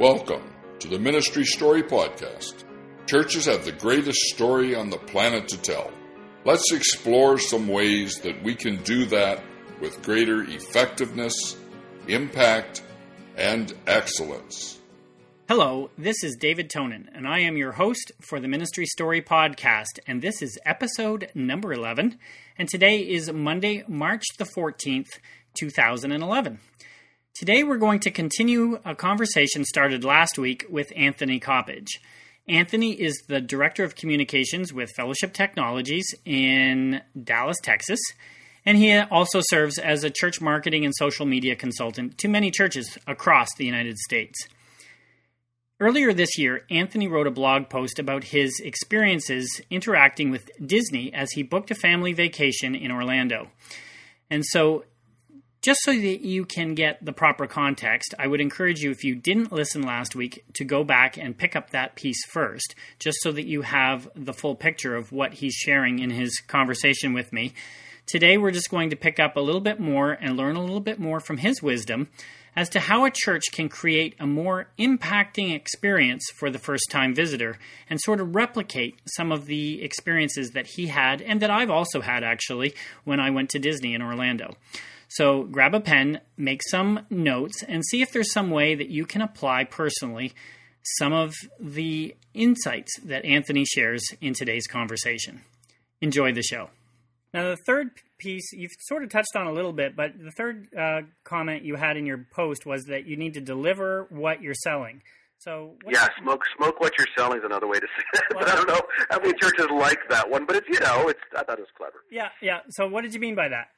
Welcome to the Ministry Story Podcast. Churches have the greatest story on the planet to tell. Let's explore some ways that we can do that with greater effectiveness, impact, and excellence. Hello, this is David Tonin, and I am your host for the Ministry Story Podcast, and this is episode number 11, and today is Monday, March the 14th, 2011. Today we're going to continue a conversation started last week with Anthony Coppedge. Anthony is the Director of Communications with Fellowship Technologies in Dallas, Texas, and he also serves as a church marketing and social media consultant to many churches across the United States. Earlier this year, Anthony wrote a blog post about his experiences interacting with Disney as he booked a family vacation in Orlando. And so just so that you can get the proper context, I would encourage you, if you didn't listen last week, to go back and pick up that piece first, just so that you have the full picture of what he's sharing in his conversation with me. Today, we're just going to pick up a little bit more and learn a little bit more from his wisdom as to how a church can create a more impacting experience for the first time visitor and sort of replicate some of the experiences that he had and that I've also had actually when I went to Disney in Orlando. So grab a pen, make some notes, and see if there's some way that you can apply personally some of the insights that Anthony shares in today's conversation. Enjoy the show. Now, the third piece you've sort of touched on a little bit, but the third uh, comment you had in your post was that you need to deliver what you're selling. So yeah, smoke smoke what you're selling is another way to say it. Well, but I don't know how many churches like that one. But it's you know, it's I thought it was clever. Yeah, yeah. So what did you mean by that?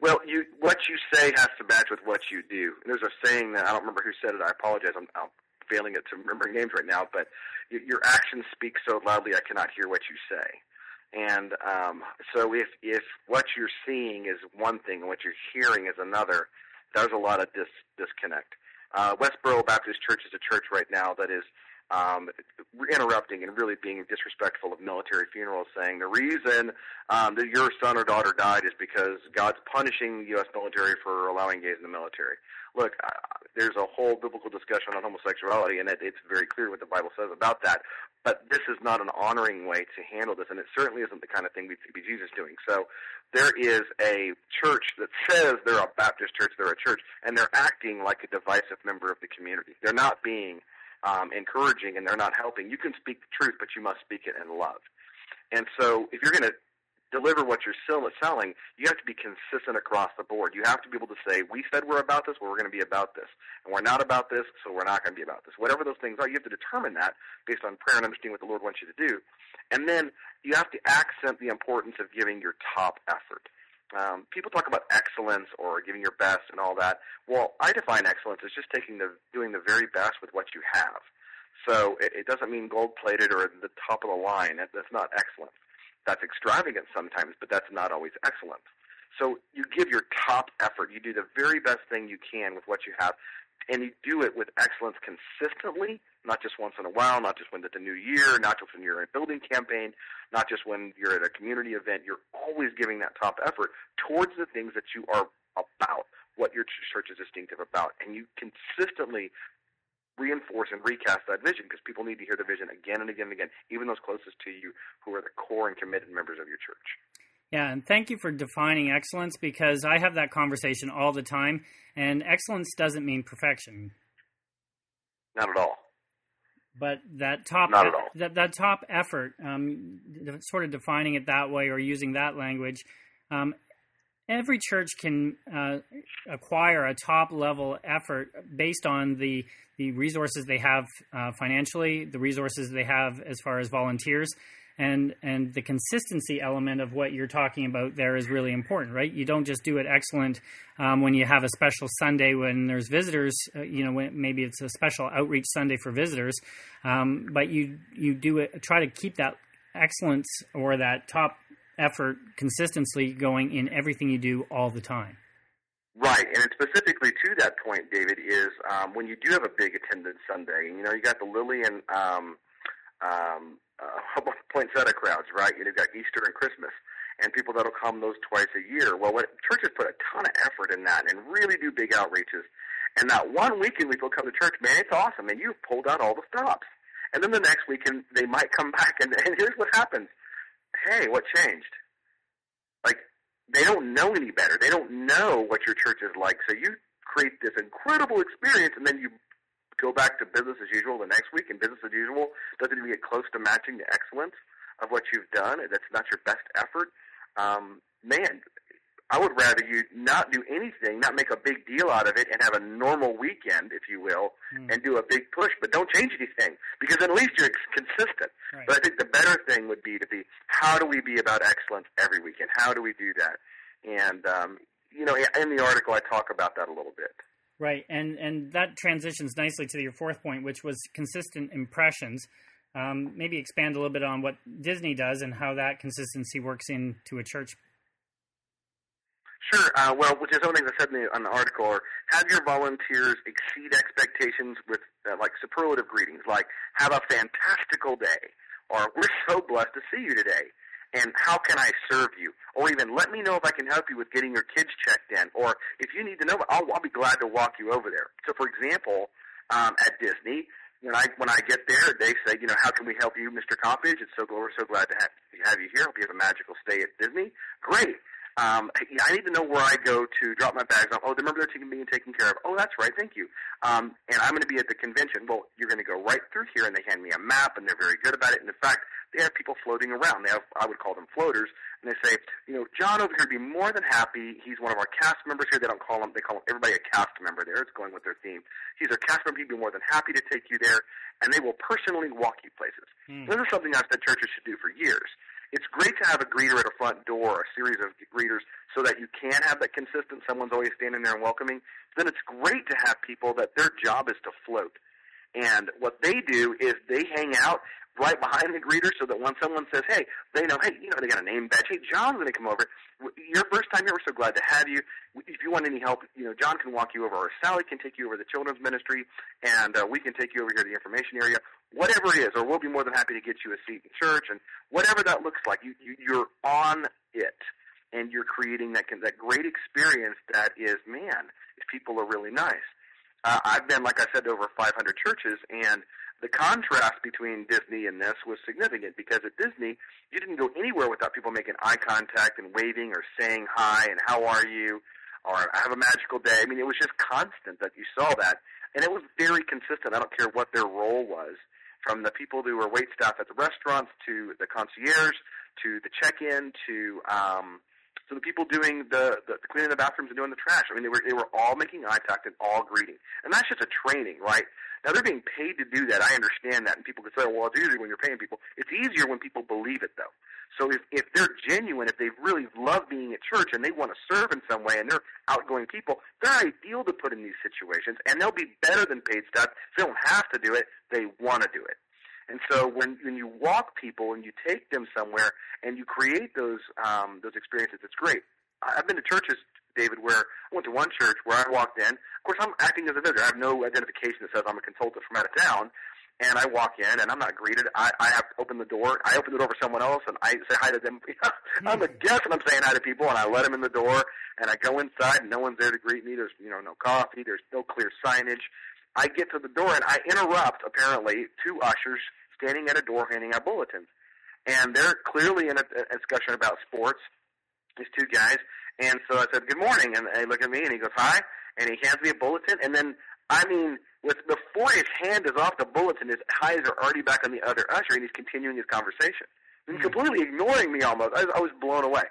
Well, you what you say has to match with what you do. There's a saying that I don't remember who said it. I apologize. I'm, I'm failing it to remember names right now. But your actions speak so loudly, I cannot hear what you say. And um, so, if if what you're seeing is one thing and what you're hearing is another, there's a lot of dis, disconnect. Uh, Westboro Baptist Church is a church right now that is um, interrupting and really being disrespectful of military funerals, saying the reason um, that your son or daughter died is because God's punishing the U.S. military for allowing gays in the military. Look, uh, there's a whole biblical discussion on homosexuality, and it, it's very clear what the Bible says about that. But this is not an honoring way to handle this, and it certainly isn't the kind of thing we see Jesus doing. So there is a church that says they're a Baptist church, they're a church, and they're acting like a divisive member of the community. They're not being um, encouraging and they're not helping, you can speak the truth, but you must speak it in love. And so if you're going to deliver what you're selling, you have to be consistent across the board. You have to be able to say, we said we're about this, well, we're going to be about this. And we're not about this, so we're not going to be about this. Whatever those things are, you have to determine that based on prayer and understanding what the Lord wants you to do. And then you have to accent the importance of giving your top effort. Um, people talk about excellence or giving your best and all that. Well, I define excellence as just taking the doing the very best with what you have. So it, it doesn't mean gold plated or the top of the line. That, that's not excellence. That's extravagant sometimes, but that's not always excellence. So you give your top effort. You do the very best thing you can with what you have, and you do it with excellence consistently, not just once in a while, not just when it's a new year, not just when you're in a building campaign, not just when you're at a community event. You're always giving that top effort towards the things that you are about, what your church is distinctive about, and you consistently reinforce and recast that vision because people need to hear the vision again and again and again, even those closest to you who are the core and committed members of your church. Yeah, and thank you for defining excellence because I have that conversation all the time, and excellence doesn't mean perfection. Not at all. But that top Not at all. that that top effort, um, sort of defining it that way or using that language, um, every church can uh, acquire a top level effort based on the the resources they have uh, financially, the resources they have as far as volunteers, and and the consistency element of what you're talking about there is really important, right? You don't just do it excellent um, when you have a special Sunday when there's visitors. Uh, you know, when, maybe it's a special outreach Sunday for visitors, um, but you you do it. Try to keep that excellence or that top effort consistently going in everything you do all the time. Right, and specifically to that point, David, is um, when you do have a big attendance Sunday, you know, you got the Lillian um, um, uh, poinsettia crowds, right? You know, you've got Easter and Christmas, and people that'll come those twice a year. Well, what churches put a ton of effort in that and really do big outreaches. And that one weekend people come to church, man, it's awesome, and you've pulled out all the stops. And then the next weekend they might come back, and, and here's what happens. Hey, what changed? Like they don't know any better. They don't know what your church is like. So you create this incredible experience, and then you go back to business as usual the next week, and business as usual doesn't even get close to matching the excellence of what you've done. That's not your best effort. Um, man, I would rather you not do anything, not make a big deal out of it, and have a normal weekend, if you will, mm. and do a big push, but don't change anything because at least you're consistent. Right. But I think the better thing would be to be how do we be about excellence every weekend? How do we do that? And um, you know, in the article, I talk about that a little bit. Right, and and that transitions nicely to your fourth point, which was consistent impressions. Um, maybe expand a little bit on what Disney does and how that consistency works into a church Sure. Uh, well, which is something I said in the, on the article, or have your volunteers exceed expectations with uh, like superlative greetings, like "Have a fantastical day," or "We're so blessed to see you today," and "How can I serve you?" Or even "Let me know if I can help you with getting your kids checked in," or "If you need to know, I'll, I'll be glad to walk you over there." So, for example, um, at Disney, when I when I get there, they say, you know, how can we help you, Mr. Coppedge? It's so we're so glad to have, have you here. Hope you have a magical stay at Disney. Great. Um, I need to know where I go to drop my bags off. Oh, remember they're being taken care of. Oh, that's right. Thank you. Um, and I'm going to be at the convention. Well, you're going to go right through here, and they hand me a map, and they're very good about it. And in fact, they have people floating around. They have, I would call them floaters, and they say, you know, John over here would be more than happy. He's one of our cast members here. They don't call him, they call him, everybody a cast member there. It's going with their theme. He's a cast member. He'd be more than happy to take you there, and they will personally walk you places. Hmm. This is something I've said churches should do for years it's great to have a greeter at a front door, a series of greeters, so that you can have that consistent. Someone's always standing there and welcoming. Then it's great to have people that their job is to float. And what they do is they hang out right behind the greeter so that when someone says, hey, they know, hey, you know, they got a name badge. Hey, John's going to come over. Your first time here, we're so glad to have you. If you want any help, you know, John can walk you over, or Sally can take you over to the children's ministry, and uh, we can take you over here to the information area. Whatever it is, or we'll be more than happy to get you a seat in church, and whatever that looks like, you, you you're on it, and you're creating that that great experience that is, man, these people are really nice. Uh, I've been, like I said, to over 500 churches, and the contrast between Disney and this was significant because at Disney, you didn't go anywhere without people making eye contact and waving or saying hi and how are you or I have a magical day. I mean, it was just constant that you saw that. And it was very consistent. I don't care what their role was, from the people who were wait staff at the restaurants to the concierge to the check-in to um, so the people doing the, the, cleaning the bathrooms and doing the trash. I mean, they were they were all making eye contact and all greeting, and that's just a training, right? Now they're being paid to do that. I understand that, and people could say, "Well, it's easier when you're paying people." It's easier when people believe it, though. So if if they're genuine, if they really love being at church and they want to serve in some way, and they're outgoing people, they're ideal to put in these situations, and they'll be better than paid staff. They don't have to do it; they want to do it. And so when when you walk people and you take them somewhere and you create those um, those experiences, it's great. I've been to churches, David, where I went to one church where I walked in. Of course, I'm acting as a visitor. I have no identification that says I'm a consultant from out of town. And I walk in, and I'm not greeted. I, I have to open the door. I open the door for someone else, and I say hi to them. I'm a guest, and I'm saying hi to people, and I let them in the door. And I go inside, and no one's there to greet me. There's, you know, no coffee. There's no clear signage. I get to the door and I interrupt, apparently, two ushers standing at a door handing out bulletins. And they're clearly in a, a discussion about sports, these two guys. And so I said, good morning. And they look at me and he goes, hi. And he hands me a bulletin. And then, I mean, with before his hand is off the bulletin, his eyes are already back on the other usher and he's continuing his conversation. And mm-hmm. completely ignoring me almost. I, I was blown away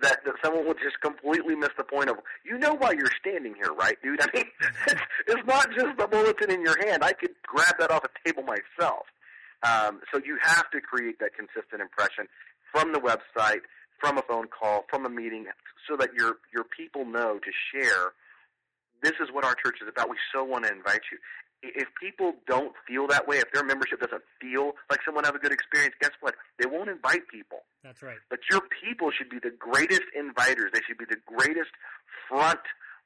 that, that someone would just completely miss the point of, you know why you're standing here, right, dude? I mean, it's, it's not just the bulletin in your hand. I could grab that off a table myself. Um, so you have to create that consistent impression from the website, from a phone call, from a meeting, so that your your people know to share. This is what our church is about. We so want to invite you if people don't feel that way, if their membership doesn't feel like someone have a good experience, guess what? They won't invite people. That's right. But your people should be the greatest inviters. They should be the greatest front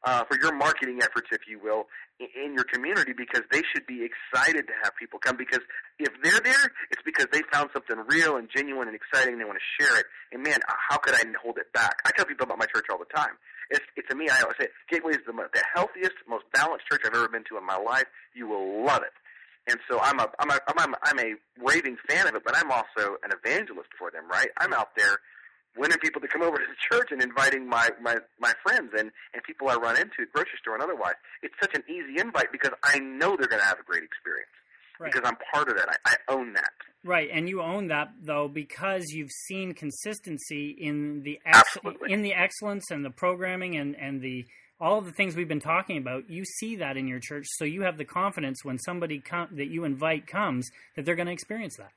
uh, for your marketing efforts, if you will, in, in your community because they should be excited to have people come. Because if they're there, it's because they found something real and genuine and exciting. and They want to share it. And man, how could I hold it back? I tell people about my church all the time. It's, it's to me, I always say, Gateway is the, the healthiest, most balanced church I've ever been to in my life. You will love it. And so I'm a, I'm a, I'm a, I'm a raving fan of it, but I'm also an evangelist for them, right? I'm out there winning people to come over to the church and inviting my my my friends and and people I run into at grocery store and otherwise. It's such an easy invite because I know they're going to have a great experience right. because I'm part of that. I, I own that. Right, and you own that though because you've seen consistency in the ex- in the excellence and the programming and and the all of the things we've been talking about. You see that in your church, so you have the confidence when somebody com- that you invite comes that they're going to experience that.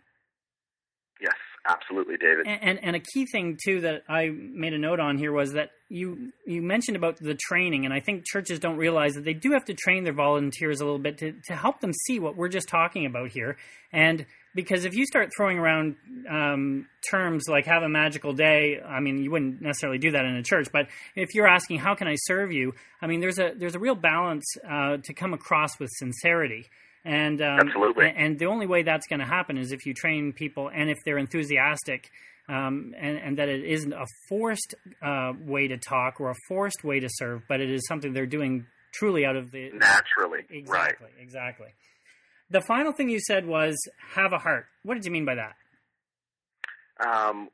Absolutely, David. And, and, and a key thing too that I made a note on here was that you you mentioned about the training, and I think churches don't realize that they do have to train their volunteers a little bit to to help them see what we're just talking about here. And because if you start throwing around um, terms like "have a magical day," I mean, you wouldn't necessarily do that in a church. But if you're asking, "How can I serve you?" I mean, there's a there's a real balance uh, to come across with sincerity. And um, absolutely, and the only way that's going to happen is if you train people and if they're enthusiastic, um, and, and, that it isn't a forced uh, way to talk or a forced way to serve, but it is something they're doing truly out of the naturally. Exactly, right. exactly. The final thing you said was have a heart. What did you mean by that? Um,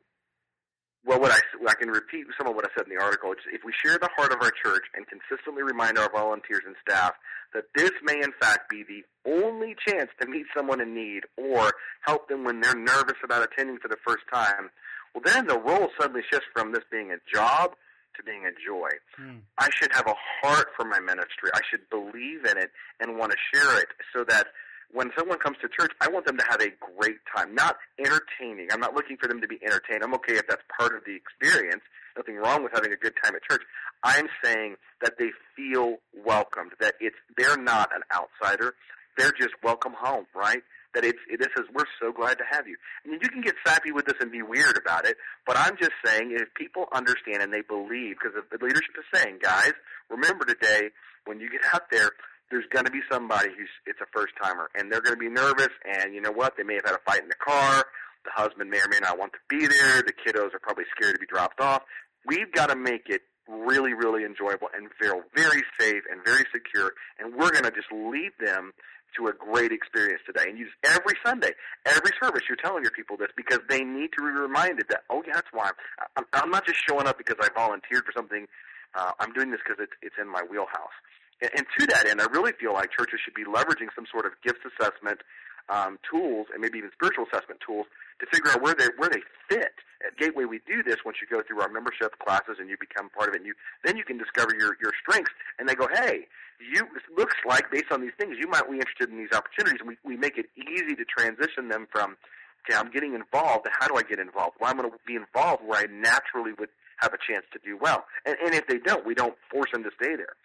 well, what I, I can repeat some of what I said in the article. It's, if we share the heart of our church and consistently remind our volunteers and staff that this may in fact be the only chance to meet someone in need or help them when they're nervous about attending for the first time, well, then the role suddenly shifts from this being a job to being a joy. Hmm. I should have a heart for my ministry. I should believe in it and want to share it so that when someone comes to church, I want them to have a great time, not entertaining. I'm not looking for them to be entertained. I'm okay if that's part of the experience. Nothing wrong with having a good time at church. I'm saying that they feel welcomed, that it's they're not an outsider. They're just welcome home, right? That it's this it is we're so glad to have you. I mean, you can get sappy with this and be weird about it, but I'm just saying if people understand and they believe, because the leadership is saying, guys, remember today when you get out there, there's going to be somebody who's it's a first timer, and they're going to be nervous. And you know what? They may have had a fight in the car. The husband may or may not want to be there. The kiddos are probably scared to be dropped off. We've got to make it really, really enjoyable and feel very safe and very secure. And we're going to just lead them to a great experience today. And use every Sunday, every service, you're telling your people this because they need to be reminded that, oh, yeah, that's why I'm, I'm not just showing up because I volunteered for something. Uh, I'm doing this because it's, it's in my wheelhouse. And, to that end, I really feel like churches should be leveraging some sort of gifts assessment um, tools and maybe even spiritual assessment tools to figure out where they where they fit. At Gateway, we do this once you go through our membership classes and you become part of it. And you then you can discover your your strengths, and they go, hey, you it looks like based on these things, you might be interested in these opportunities. And we we make it easy to transition them from okay, I'm getting involved. How do I get involved? Well, I'm going to be involved where I naturally would have a chance to do well. And, and if they don't, we don't force them to stay there.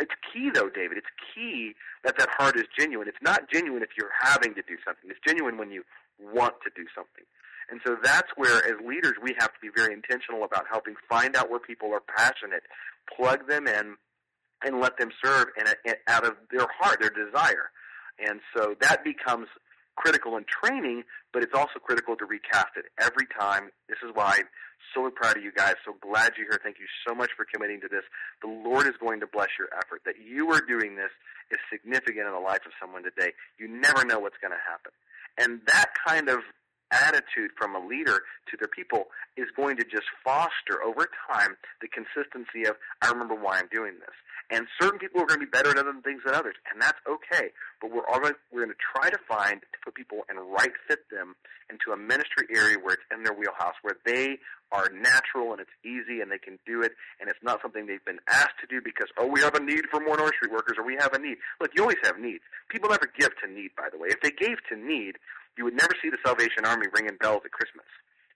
It's key, though, David. It's key that that heart is genuine. It's not genuine if you're having to do something. It's genuine when you want to do something. And so that's where, as leaders, we have to be very intentional about helping find out where people are passionate, plug them in, and let them serve in a, in, out of their heart, their desire. And so that becomes critical in training, but it's also critical to recast it every time. This is why so proud of you guys. So glad you're here. Thank you so much for committing to this. The Lord is going to bless your effort. That you are doing this is significant in the life of someone today. You never know what's going to happen. And that kind of attitude from a leader to their people is going to just foster over time the consistency of I remember why I'm doing this. And certain people are going to be better at other things than others, and that's okay. But we're going, we're going to try to find to put people and right fit them into a ministry area where it's in their wheelhouse, where they are natural and it's easy and they can do it, and it's not something they've been asked to do because oh we have a need for more nursery workers or we have a need. Look, you always have needs. People never give to need, by the way. If they gave to need, you would never see the Salvation Army ringing bells at Christmas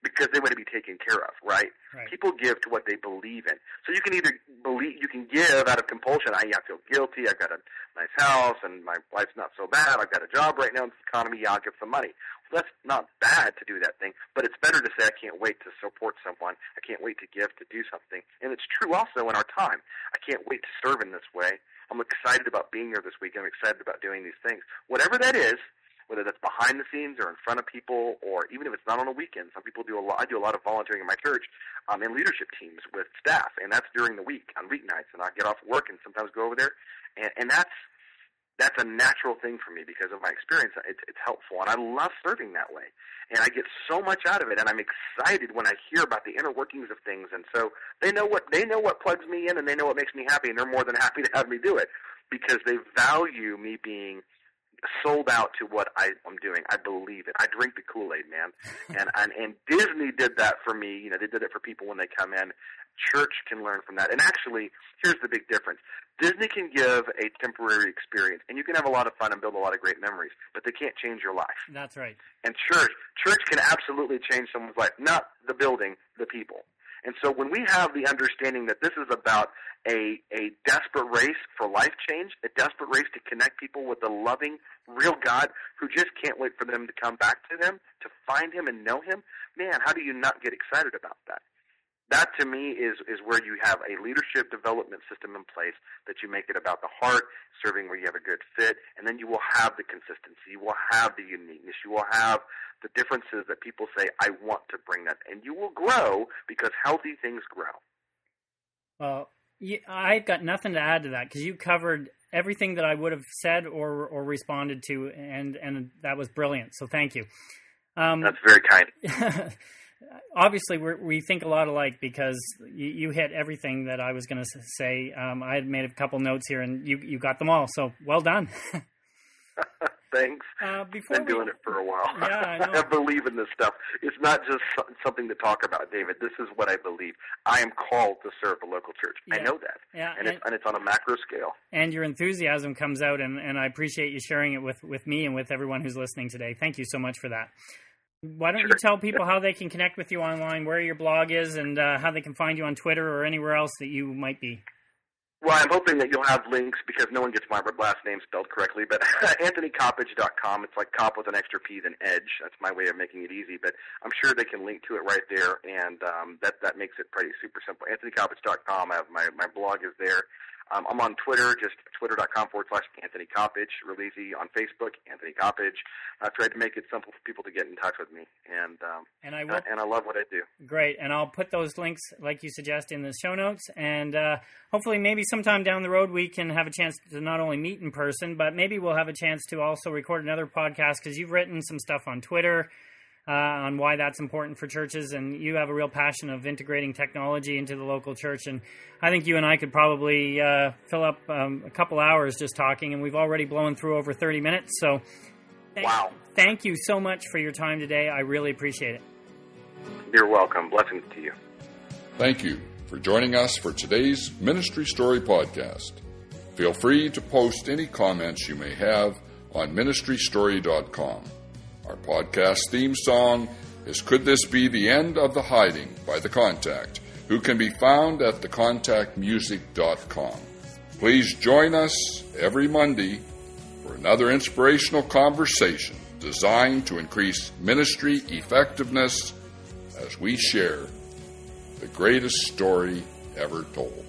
because they want to be taken care of, right? right? People give to what they believe in. So you can either believe, you can give out of compulsion. I, I feel guilty. I've got a nice house and my life's not so bad. I've got a job right now in this economy. Yeah, I'll give some money. That's not bad to do that thing, but it's better to say I can't wait to support someone. I can't wait to give to do something. And it's true also in our time. I can't wait to serve in this way. I'm excited about being here this week. I'm excited about doing these things. Whatever that is, whether that's behind the scenes or in front of people, or even if it's not on a weekend. Some people do a lot. I do a lot of volunteering in my church um, in leadership teams with staff, and that's during the week on weeknights. And I get off work and sometimes go over there, and, and that's that's a natural thing for me because of my experience. It's, it's helpful, and I love serving that way. And I get so much out of it, and I'm excited when I hear about the inner workings of things. And so they know what they know what plugs me in, and they know what makes me happy, and they're more than happy to have me do it because they value me being sold out to what I, I'm doing. I believe it. I drink the Kool Aid, man. and, and and Disney did that for me. You know, they did it for people when they come in. Church can learn from that. And actually, here's the big difference. Disney can give a temporary experience, and you can have a lot of fun and build a lot of great memories, but they can't change your life. That's right. And church, church can absolutely change someone's life, not the building, the people. And so when we have the understanding that this is about a, a desperate race for life change, a desperate race to connect people with the loving, real God who just can't wait for them to come back to Him, to find Him and know Him, man, how do you not get excited about that? That to me is is where you have a leadership development system in place that you make it about the heart serving where you have a good fit and then you will have the consistency you will have the uniqueness you will have the differences that people say i want to bring that and you will grow because healthy things grow. Well i've got nothing to add to that because you covered everything that i would have said or or responded to and and that was brilliant so thank you. Um, that's very kind obviously we think a lot alike because you, you hit everything that I was going to say. Um, I had made a couple notes here, and you you got them all. So well done. Thanks. Uh, before Been we, doing it for a while. Yeah, I. I believe in this stuff. It's not just something to talk about, David. This is what I believe. I am called to serve a local church. Yeah. I know that. Yeah, and, and, it's, and it's on a macro scale. And your enthusiasm comes out, and, and I appreciate you sharing it with, with me and with everyone who's listening today. Thank you so much for that. Why don't sure. you tell people how they can connect with you online, where your blog is, and uh, how they can find you on Twitter or anywhere else that you might be? Well, I'm hoping that you'll have links because no one gets my last name spelled correctly. But AnthonyCoppedge.com, it's like cop with an extra P than edge. That's my way of making it easy. But I'm sure they can link to it right there, and um, that that makes it pretty super simple. AnthonyCoppedge.com, I have my my blog is there. Um, I'm on Twitter, just twitter.com forward slash Anthony Coppedge. Real easy on Facebook, Anthony Coppedge. I tried to make it simple for people to get in touch with me, and um, and I will, uh, and I love what I do. Great, and I'll put those links, like you suggest, in the show notes, and uh, hopefully, maybe sometime down the road, we can have a chance to not only meet in person, but maybe we'll have a chance to also record another podcast because you've written some stuff on Twitter uh, on why that's important for churches, and you have a real passion of integrating technology into the local church. And I think you and I could probably uh, fill up um, a couple hours just talking, and we've already blown through over 30 minutes. So, thank, wow. Thank you so much for your time today. I really appreciate it. You're welcome. Blessings to you. Thank you for joining us for today's Ministry Story podcast. Feel free to post any comments you may have on ministrystory.com. Our podcast theme song is Could This Be the End of the Hiding by The Contact, who can be found at thecontactmusic.com. Please join us every Monday for another inspirational conversation designed to increase ministry effectiveness as we share the greatest story ever told.